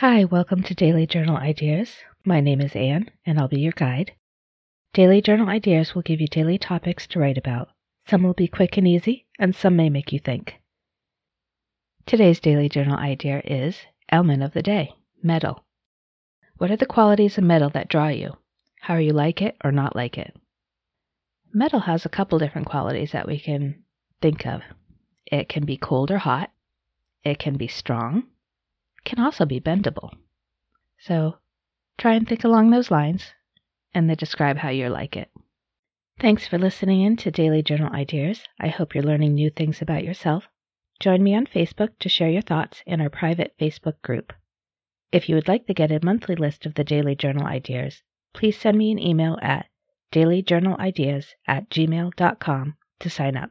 Hi, welcome to Daily Journal Ideas. My name is Anne, and I'll be your guide. Daily Journal Ideas will give you daily topics to write about. Some will be quick and easy, and some may make you think. Today's Daily Journal idea is Element of the Day Metal. What are the qualities of metal that draw you? How you like it or not like it? Metal has a couple different qualities that we can think of. It can be cold or hot, it can be strong, can also be bendable. So try and think along those lines and then describe how you're like it. Thanks for listening in to Daily Journal Ideas. I hope you're learning new things about yourself. Join me on Facebook to share your thoughts in our private Facebook group. If you would like to get a monthly list of the Daily Journal Ideas, please send me an email at dailyjournalideas at gmail.com to sign up.